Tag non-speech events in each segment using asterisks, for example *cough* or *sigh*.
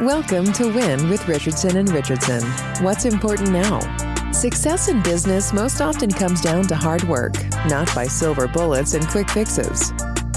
Welcome to Win with Richardson and Richardson. What's important now? Success in business most often comes down to hard work, not by silver bullets and quick fixes.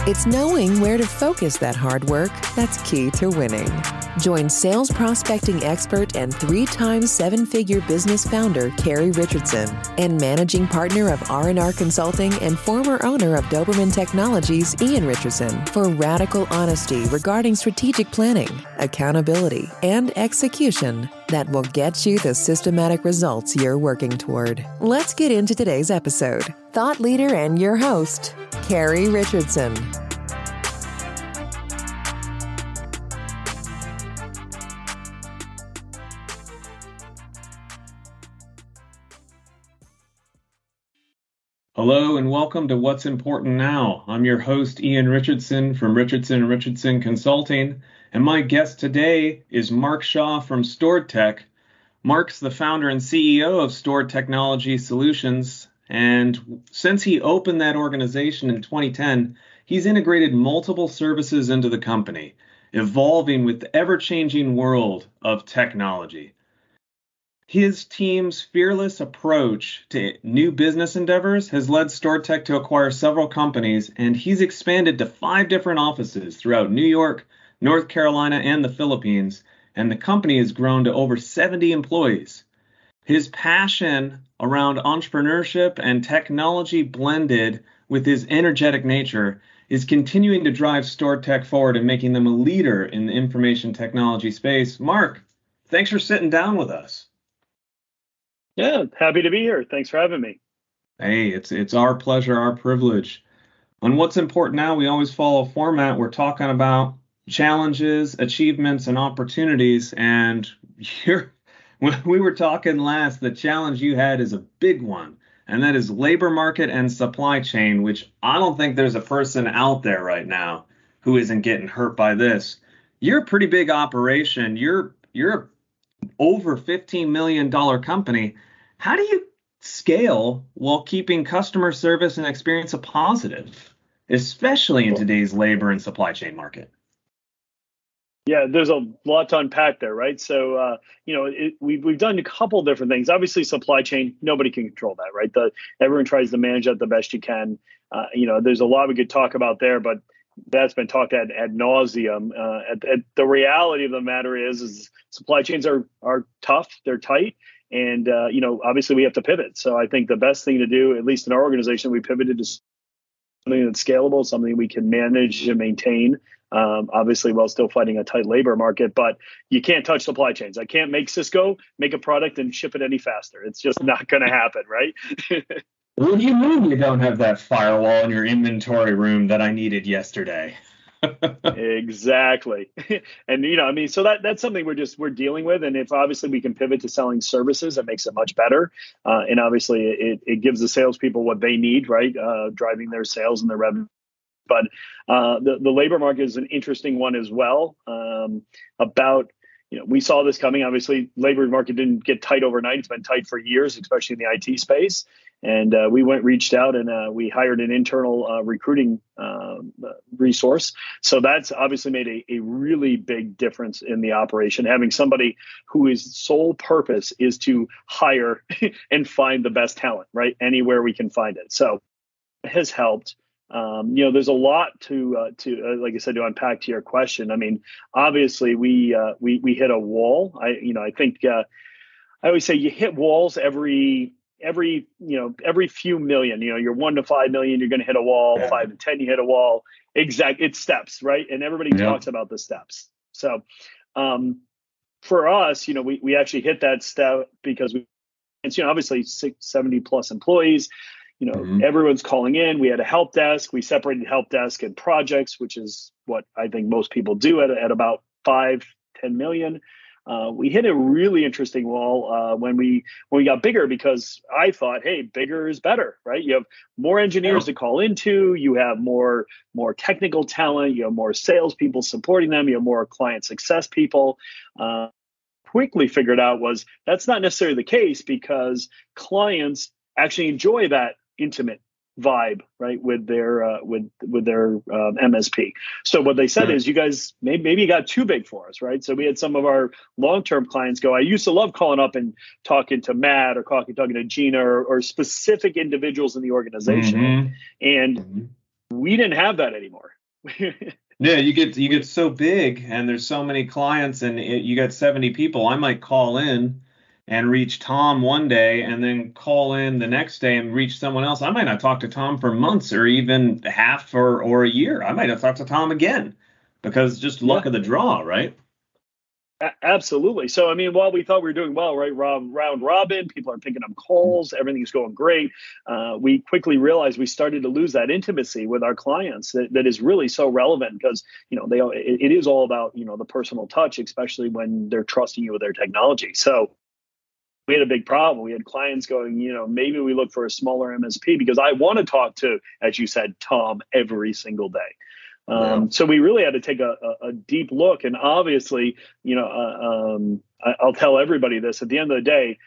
It's knowing where to focus that hard work that's key to winning. Join sales prospecting expert and three times seven-figure business founder Carrie Richardson and managing partner of R&R Consulting and former owner of Doberman Technologies Ian Richardson for radical honesty regarding strategic planning, accountability, and execution that will get you the systematic results you're working toward. Let's get into today's episode. Thought leader and your host, Carrie Richardson. Hello and welcome to What's Important Now. I'm your host, Ian Richardson from Richardson Richardson Consulting, and my guest today is Mark Shaw from Stored Tech. Mark's the founder and CEO of Stored Technology Solutions, and since he opened that organization in 2010, he's integrated multiple services into the company, evolving with the ever changing world of technology. His team's fearless approach to new business endeavors has led StoredTech to acquire several companies, and he's expanded to five different offices throughout New York, North Carolina, and the Philippines, and the company has grown to over 70 employees. His passion around entrepreneurship and technology blended with his energetic nature is continuing to drive StoredTech forward and making them a leader in the information technology space. Mark, thanks for sitting down with us. Yeah, happy to be here. Thanks for having me. Hey, it's it's our pleasure, our privilege. On what's important now, we always follow a format. We're talking about challenges, achievements, and opportunities. And here, when we were talking last, the challenge you had is a big one, and that is labor market and supply chain, which I don't think there's a person out there right now who isn't getting hurt by this. You're a pretty big operation. You're you're over $15 million company. How do you scale while keeping customer service and experience a positive, especially in today's labor and supply chain market? Yeah, there's a lot to unpack there, right? So, uh, you know, it, we've we've done a couple different things. Obviously, supply chain, nobody can control that, right? The everyone tries to manage that the best you can. Uh, you know, there's a lot we could talk about there, but that's been talked at ad nauseum. Uh, at, at the reality of the matter is, is supply chains are are tough, they're tight, and uh, you know obviously we have to pivot so i think the best thing to do at least in our organization we pivoted to something that's scalable something we can manage and maintain um, obviously while still fighting a tight labor market but you can't touch supply chains i can't make cisco make a product and ship it any faster it's just not going to happen right *laughs* what do you mean you don't have that firewall in your inventory room that i needed yesterday *laughs* exactly. *laughs* and you know, I mean, so that that's something we're just we're dealing with. And if obviously we can pivot to selling services, that makes it much better. Uh, and obviously it, it gives the salespeople what they need, right? Uh, driving their sales and their revenue. But uh, the the labor market is an interesting one as well. Um, about you know, we saw this coming. Obviously, labor market didn't get tight overnight. It's been tight for years, especially in the IT space. And uh, we went, reached out, and uh, we hired an internal uh, recruiting um, resource. So that's obviously made a, a really big difference in the operation. Having somebody whose sole purpose is to hire *laughs* and find the best talent, right? Anywhere we can find it. So it has helped. Um, you know, there's a lot to uh, to uh, like I said to unpack to your question. I mean, obviously we uh, we we hit a wall. I you know I think uh, I always say you hit walls every every you know every few million you know you're one to five million you're going to hit a wall yeah. five to ten you hit a wall exact it's steps right and everybody yeah. talks about the steps so um for us you know we, we actually hit that step because we it's you know obviously six, 70 plus employees you know mm-hmm. everyone's calling in. We had a help desk. We separated help desk and projects which is what i think most people do at, at about five ten million. Uh, we hit a really interesting wall uh, when we when we got bigger because I thought, hey, bigger is better, right? You have more engineers to call into, you have more more technical talent, you have more salespeople supporting them, you have more client success people. Uh, quickly figured out was that's not necessarily the case because clients actually enjoy that intimate vibe right with their uh, with with their um, MSP. So what they said is, you guys maybe, maybe you got too big for us, right? So we had some of our long term clients go. I used to love calling up and talking to Matt or talking talking to Gina or, or specific individuals in the organization, mm-hmm. and mm-hmm. we didn't have that anymore. *laughs* yeah, you get you get so big, and there's so many clients, and it, you got 70 people. I might call in and reach Tom one day and then call in the next day and reach someone else. I might not talk to Tom for months or even half or, or a year. I might not talk to Tom again because just luck yeah. of the draw, right? A- absolutely. So, I mean, while we thought we were doing well, right, round, round robin, people are picking up calls, everything's going great. Uh, we quickly realized we started to lose that intimacy with our clients that, that is really so relevant because, you know, they it, it is all about, you know, the personal touch, especially when they're trusting you with their technology. So, we had a big problem. We had clients going, you know, maybe we look for a smaller MSP because I want to talk to, as you said, Tom every single day. Um, yeah. So we really had to take a, a, a, deep look, and obviously, you know, uh, um, I, will tell everybody this: at the end of the day,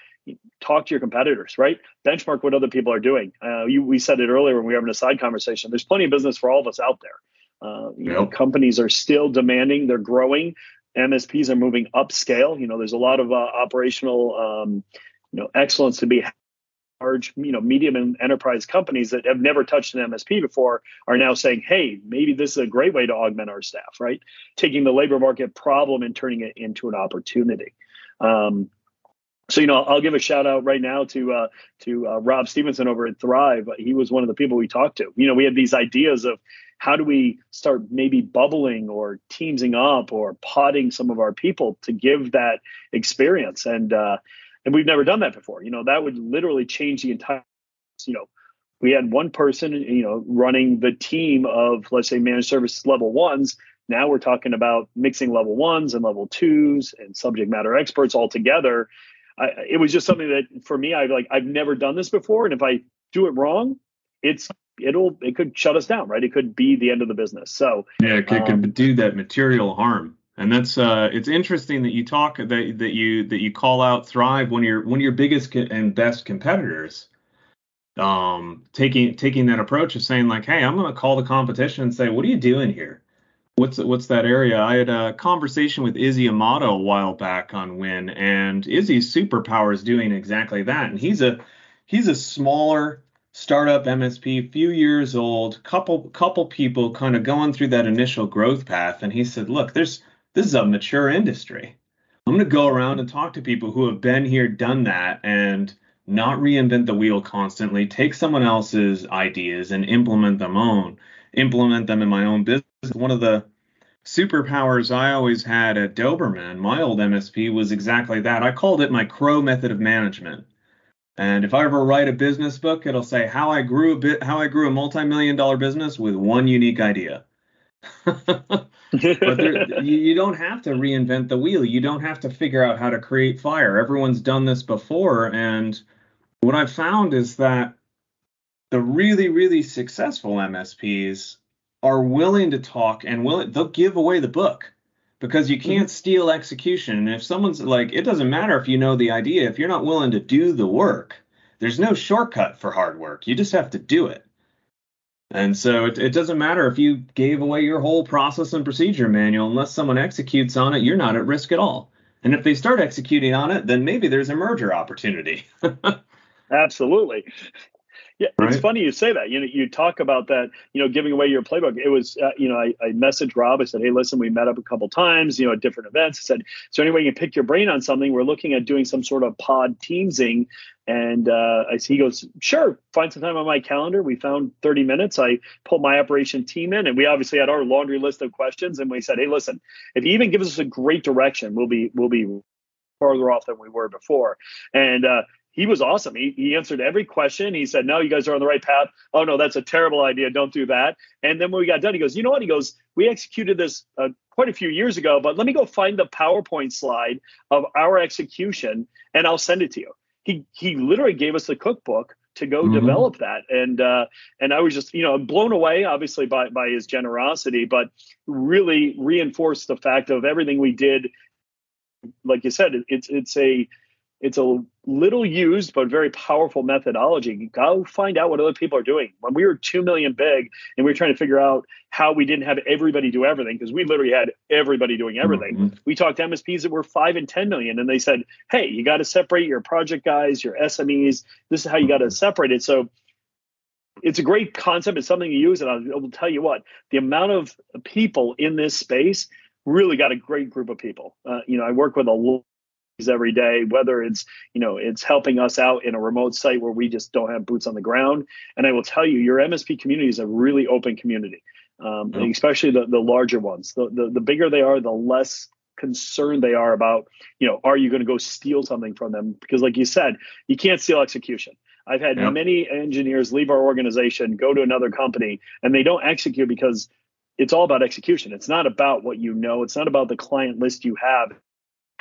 talk to your competitors, right? Benchmark what other people are doing. Uh, you, we said it earlier when we were having a side conversation. There's plenty of business for all of us out there. Uh, you yep. know, companies are still demanding; they're growing. MSPs are moving upscale. You know, there's a lot of uh, operational, um, you know, excellence to be large, you know, medium and enterprise companies that have never touched an MSP before are now saying, hey, maybe this is a great way to augment our staff, right? Taking the labor market problem and turning it into an opportunity. Um, so you know, I'll give a shout out right now to uh, to uh, Rob Stevenson over at Thrive. He was one of the people we talked to. You know, we had these ideas of how do we start maybe bubbling or teamsing up or potting some of our people to give that experience and uh, and we've never done that before you know that would literally change the entire you know we had one person you know running the team of let's say managed service level ones now we're talking about mixing level ones and level twos and subject matter experts all together I, it was just something that for me i like i've never done this before and if i do it wrong it's it'll it could shut us down, right? It could be the end of the business. So yeah, it could, um, could do that material harm. And that's uh, it's interesting that you talk that that you that you call out Thrive when you're one of your biggest and best competitors. Um, taking taking that approach of saying like, hey, I'm going to call the competition and say, what are you doing here? What's what's that area? I had a conversation with Izzy Amato a while back on Win, and Izzy's superpower is doing exactly that. And he's a he's a smaller startup MSP, few years old, couple couple people kind of going through that initial growth path, and he said, "Look, there's this is a mature industry. I'm going to go around and talk to people who have been here, done that, and not reinvent the wheel constantly. Take someone else's ideas and implement them own, implement them in my own business. One of the superpowers I always had at Doberman, my old MSP, was exactly that. I called it my crow method of management. And if I ever write a business book, it'll say how I grew a bit, how I grew a multi-million dollar business with one unique idea. *laughs* but there, you, you don't have to reinvent the wheel. You don't have to figure out how to create fire. Everyone's done this before, and what I've found is that the really, really successful MSPs are willing to talk and will they'll give away the book because you can't mm-hmm. steal execution. And if someone's like, it doesn't matter if you know the idea, if you're not willing to do the work, there's no shortcut for hard work. You just have to do it. And so it, it doesn't matter if you gave away your whole process and procedure manual, unless someone executes on it, you're not at risk at all. And if they start executing on it, then maybe there's a merger opportunity. *laughs* Absolutely. Yeah, right? it's funny you say that. You know, you talk about that. You know, giving away your playbook. It was, uh, you know, I, I messaged Rob. I said, "Hey, listen, we met up a couple times. You know, at different events." I said, "So anyway, you can pick your brain on something? We're looking at doing some sort of pod teamsing." And uh, I, he goes, "Sure, find some time on my calendar." We found 30 minutes. I pulled my operation team in, and we obviously had our laundry list of questions. And we said, "Hey, listen, if he even gives us a great direction, we'll be we'll be farther off than we were before." And uh, he was awesome. He, he answered every question. He said, No, you guys are on the right path. Oh, no, that's a terrible idea. Don't do that. And then when we got done, he goes, You know what? He goes, We executed this uh, quite a few years ago, but let me go find the PowerPoint slide of our execution and I'll send it to you. He, he literally gave us the cookbook to go mm-hmm. develop that and uh, and I was just you know blown away obviously by by his generosity but really reinforced the fact of everything we did like you said it, it's it's a it's a little used but very powerful methodology. Go find out what other people are doing. When we were two million big and we were trying to figure out how we didn't have everybody do everything because we literally had everybody doing everything. Mm-hmm. We talked to MSPs that were five and ten million, and they said, "Hey, you got to separate your project guys, your SMEs. This is how you got to separate it." So it's a great concept. It's something you use, and I will tell you what: the amount of people in this space really got a great group of people. Uh, you know, I work with a every day whether it's you know it's helping us out in a remote site where we just don't have boots on the ground. And i will tell you your msp community is a really open community um, especially the, the larger ones. The, the the bigger they are the less concerned they are about you know are you going to go steal something from them? Because like you said you can't steal execution. I've had yep. many engineers leave our organization go to another company and they don't execute because it's all about execution. It's not about what you know. It's not about the client list you have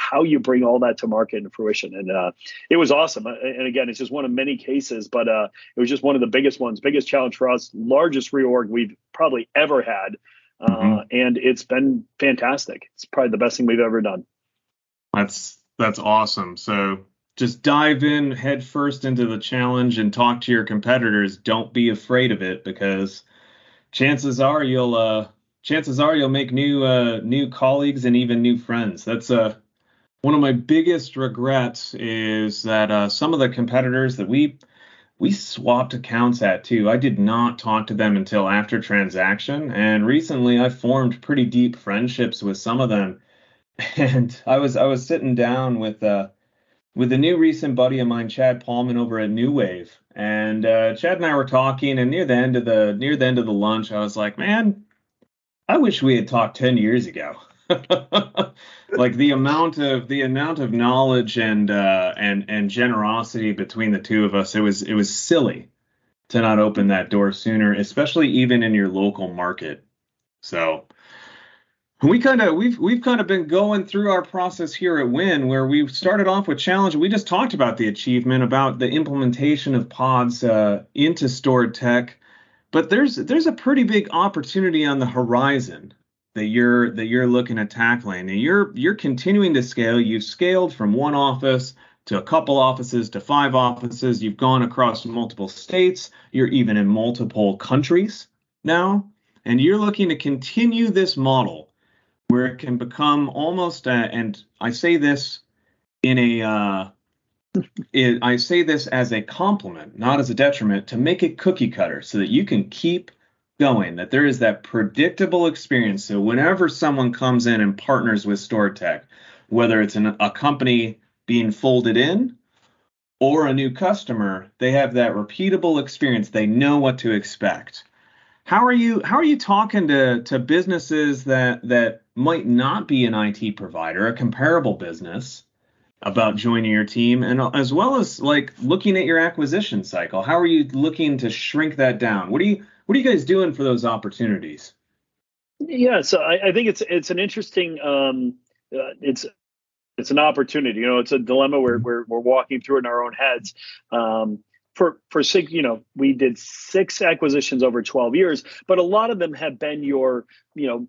how you bring all that to market and fruition. And uh, it was awesome. Uh, and again, it's just one of many cases, but uh, it was just one of the biggest ones, biggest challenge for us, largest reorg we've probably ever had. Uh, mm-hmm. And it's been fantastic. It's probably the best thing we've ever done. That's that's awesome. So just dive in head first into the challenge and talk to your competitors. Don't be afraid of it because chances are you'll uh chances are you'll make new uh new colleagues and even new friends. That's uh one of my biggest regrets is that uh, some of the competitors that we we swapped accounts at too. I did not talk to them until after transaction, and recently I formed pretty deep friendships with some of them. *laughs* And I was I was sitting down with uh with a new recent buddy of mine, Chad Paulman, over at New Wave, and uh, Chad and I were talking. And near the end of the near the end of the lunch, I was like, "Man, I wish we had talked ten years ago." *laughs* like the amount of the amount of knowledge and uh, and and generosity between the two of us, it was it was silly to not open that door sooner, especially even in your local market. So we kind of we've we've kind of been going through our process here at Win, where we started off with challenge. We just talked about the achievement, about the implementation of pods uh, into stored tech, but there's there's a pretty big opportunity on the horizon that you're that you're looking at tackling and you're you're continuing to scale. You've scaled from one office to a couple offices to five offices. You've gone across multiple states. You're even in multiple countries now. And you're looking to continue this model where it can become almost a, and i say this in a uh, *laughs* it, i say this as a compliment not as a detriment to make it cookie cutter so that you can keep going, that there is that predictable experience. So whenever someone comes in and partners with StoredTech, whether it's an, a company being folded in or a new customer, they have that repeatable experience. They know what to expect. How are you how are you talking to, to businesses that that might not be an IT provider, a comparable business, about joining your team and as well as like looking at your acquisition cycle? How are you looking to shrink that down? What do you what are you guys doing for those opportunities? Yeah, so I, I think it's it's an interesting um, uh, it's it's an opportunity. You know, it's a dilemma where we're we're walking through in our own heads. Um, for for six, you know, we did six acquisitions over 12 years, but a lot of them have been your, you know,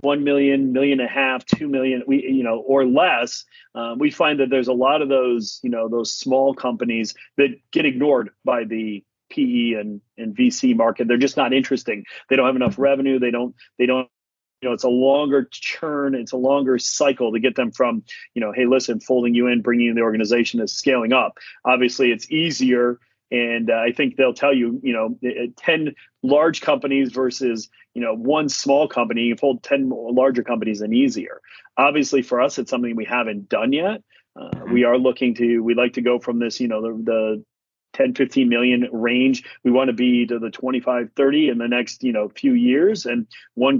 one million, million and a half, two million, we, you know, or less. Um, we find that there's a lot of those, you know, those small companies that get ignored by the PE and, and VC market. They're just not interesting. They don't have enough revenue. They don't they don't you know it's a longer churn. It's a longer cycle to get them from you know hey listen folding you in bringing you in the organization is scaling up. Obviously it's easier and uh, i think they'll tell you you know 10 large companies versus you know one small company. You fold 10 larger companies and easier. Obviously for us it's something we haven't done yet. Uh, we are looking to we'd like to go from this you know the, the 10 15 million range. We want to be to the 25 30 in the next you know few years. And one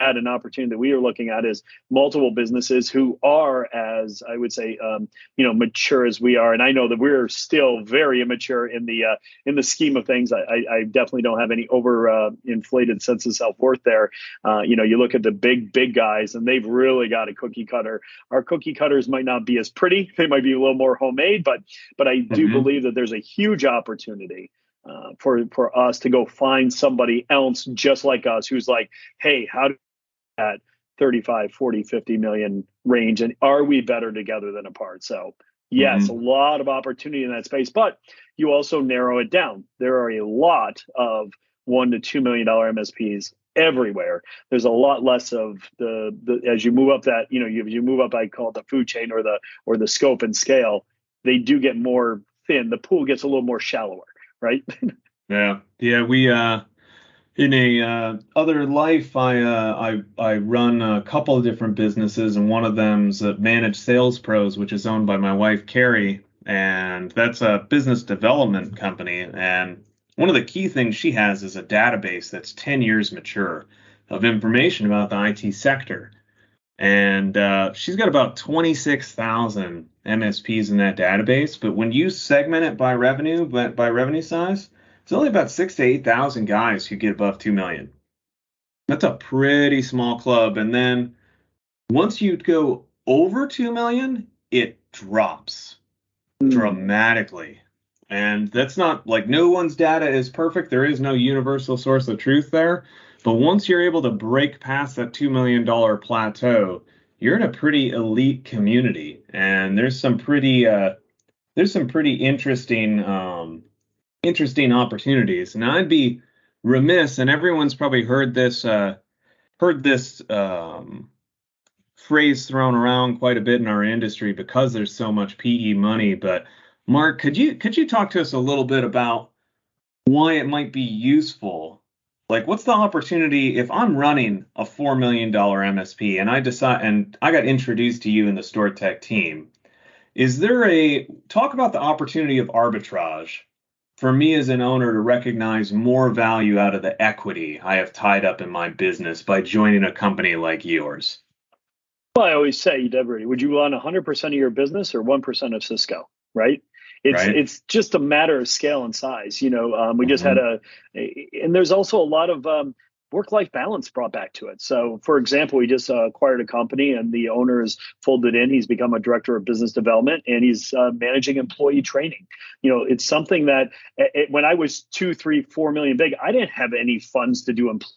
at an opportunity that we are looking at is multiple businesses who are as i would say um, you know mature as we are. And i know that we're still very immature in the uh, in the scheme of things. I, I definitely don't have any over uh, inflated sense of self-worth there. Uh, you know you look at the big big guys and they've really got a cookie cutter. Our cookie cutters might not be as pretty. *laughs* They might be a little more homemade but but i do mm-hmm. believe that there's a huge opportunity uh, for for us to go find somebody else just like us who's like hey how do at 35 40 50 million range and are we better together than apart so Yes, mm-hmm. a lot of opportunity in that space, but you also narrow it down. There are a lot of one to two million dollar MSPs everywhere. There's a lot less of the, the as you move up that you know you you move up I call it the food chain or the or the scope and scale. They do get more thin. The pool gets a little more shallower, right? *laughs* yeah, yeah. We uh in a uh, other life, I, uh, I I run a couple of different businesses, and one of them's uh, Managed Sales Pros, which is owned by my wife Carrie, and that's a business development company. And one of the key things she has is a database that's 10 years mature of information about the IT sector, and uh, she's got about 26,000 MSPs in that database. But when you segment it by revenue, by, by revenue size it's only about six to eight thousand guys who get above two million. That's a pretty small club. And then once you go over two million, it drops mm. dramatically. And that's not like no one's data is perfect. There is no universal source of truth there. But once you're able to break past that $2 million plateau, you're in a pretty elite community. And there's some pretty, uh, there's some pretty interesting um, interesting opportunities. And I'd be remiss, and everyone's probably heard this uh, heard this um, phrase thrown around quite a bit in our industry because there's so much PE money. But Mark, could you could you talk to us a little bit about why it might be useful? Like, what's the opportunity if I'm running a four million dollar MSP and I decide and I got introduced to you in the StoredTech team? Is there a talk about the opportunity of arbitrage for me as an owner to recognize more value out of the equity I have tied up in my business by joining a company like yours? Well, I always say, Deborah, would you want 100% of your business or 1% of Cisco, right? It's right. it's just a matter of scale and size. You know, um, we just mm-hmm. had a, and there's also a lot of um, work life balance brought back to it. So, for example, we just uh, acquired a company and the owner is folded in. He's become a director of business development and he's uh, managing employee training. You know, it's something that it, when I was two, three, four million big, I didn't have any funds to do employee.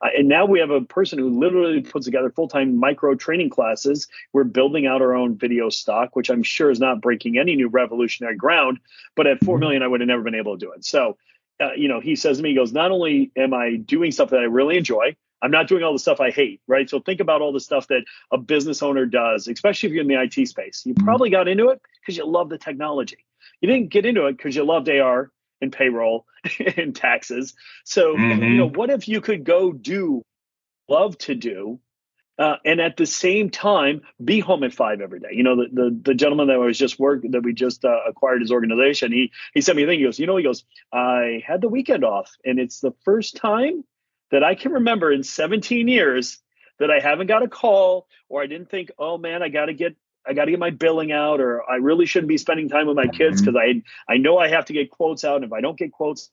Uh, and now we have a person who literally puts together full-time micro training classes. We're building out our own video stock, which I'm sure is not breaking any new revolutionary ground. But at four mm-hmm. I would have never been able to do it. So uh, you know, he says to me, he goes, not only am I doing stuff that I really enjoy, I'm not doing all the stuff I hate, right? So think about all the stuff that a business owner does, especially if you're in the IT space. You mm-hmm. probably got into it because you love the technology. You didn't get into it because you loved AR and payroll *laughs* and taxes. So, mm-hmm. you know, what if you could go do love to do uh, and at the same time be home at five every day. You know, the the, the gentleman that was just work that we just uh, acquired his organization. He he sent me a thing. He goes, you know, he goes, I had the weekend off, and it's the first time that I can remember in 17 years that I haven't got a call or I didn't think, oh man, I got to get I got to get my billing out, or I really shouldn't be spending time with my kids because mm-hmm. I I know I have to get quotes out, and if I don't get quotes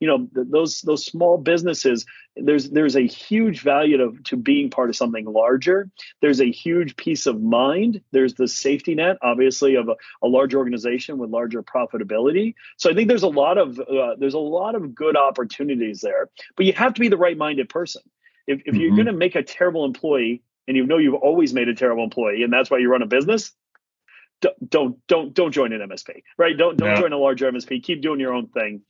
you know those those small businesses there's there's a huge value to, to being part of something larger. There's a huge peace of mind. There's the safety net obviously of a, a large organization with larger profitability. So i think there's a lot of uh, there's a lot of good opportunities there but you have to be the right minded person. If, if mm-hmm. you're going to make a terrible employee and you know you've always made a terrible employee and that's why you run a business don't don't don't join an msp right? Don't don't yeah. join a larger msp keep doing your own thing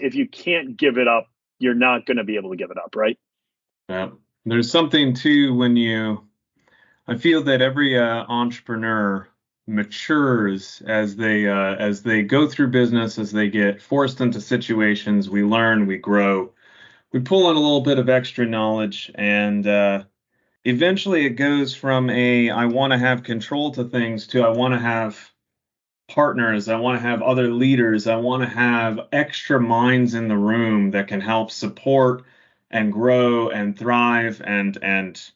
if you can't give it up, you're not going to be able to give it up, right? Yeah. There's something too when you, I feel that every uh, entrepreneur matures as they uh, as they go through business, as they get forced into situations. We learn, we grow, we pull in a little bit of extra knowledge, and uh, eventually it goes from a I want to have control to things to I want to have partners. I want to have other leaders. I want to have extra minds in the room that can help support and grow and thrive and and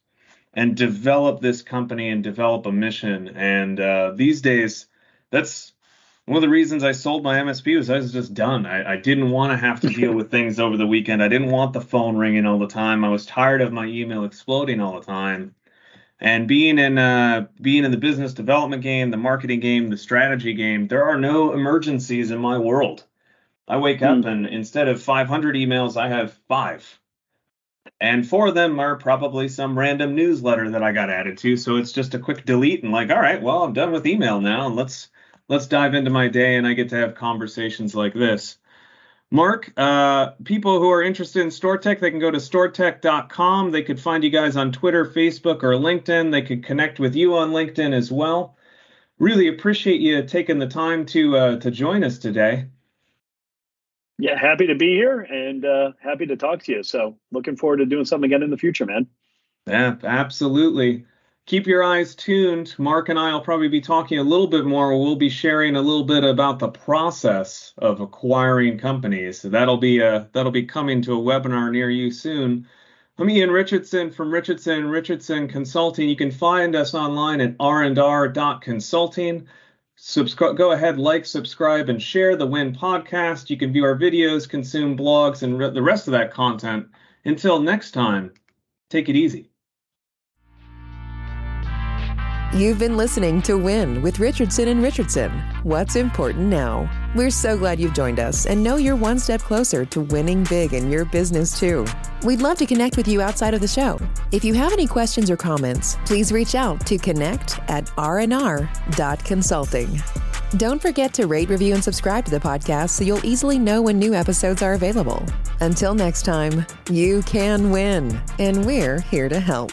and develop this company and develop a mission. And uh, these days, that's one of the reasons I sold my MSP was I was just done. I, I didn't want to have to deal with *laughs* things over the weekend. I didn't want the phone ringing all the time. I was tired of my email exploding all the time. And being in uh, being in the business development game, the marketing game, the strategy game, there are no emergencies in my world. I wake mm. up hmm. and instead of 500 emails, I have five. And four of them are probably some random newsletter that I got added to. So it's just a quick delete and like, all right, well, I'm done with email now and let's let's dive into my day and I get to have conversations like this. Mark, uh, people who are interested in StoredTech, they can go to storedtech.com. They could find you guys on Twitter, Facebook, or LinkedIn. They could connect with you on LinkedIn as well. Really appreciate you taking the time to uh, to join us today. Yeah, happy to be here and uh, happy to talk to you. So, looking forward to doing something again in the future, man. Yeah, absolutely keep your eyes tuned. Mark and I will probably be talking a little bit more. We'll be sharing a little bit about the process of acquiring companies. So that'll be a, uh, that'll be coming to a webinar near you soon. I'm Ian Richardson from Richardson Richardson Consulting. You can find us online at r&r.consulting. Subscribe, go ahead, like, subscribe, and share the Win podcast. You can view our videos, consume blogs, and re- the rest of that content. Until next time, take it easy. You've been listening to Win with Richardson and Richardson. What's important now? We're so glad you've joined us and know you're one step closer to winning big in your business too. We'd love to connect with you outside of the show. If you have any questions or comments, please reach out to connect at rnr.consulting. Don't forget to rate, review, and subscribe to the podcast so you'll easily know when new episodes are available. Until next time, you can win, and we're here to help.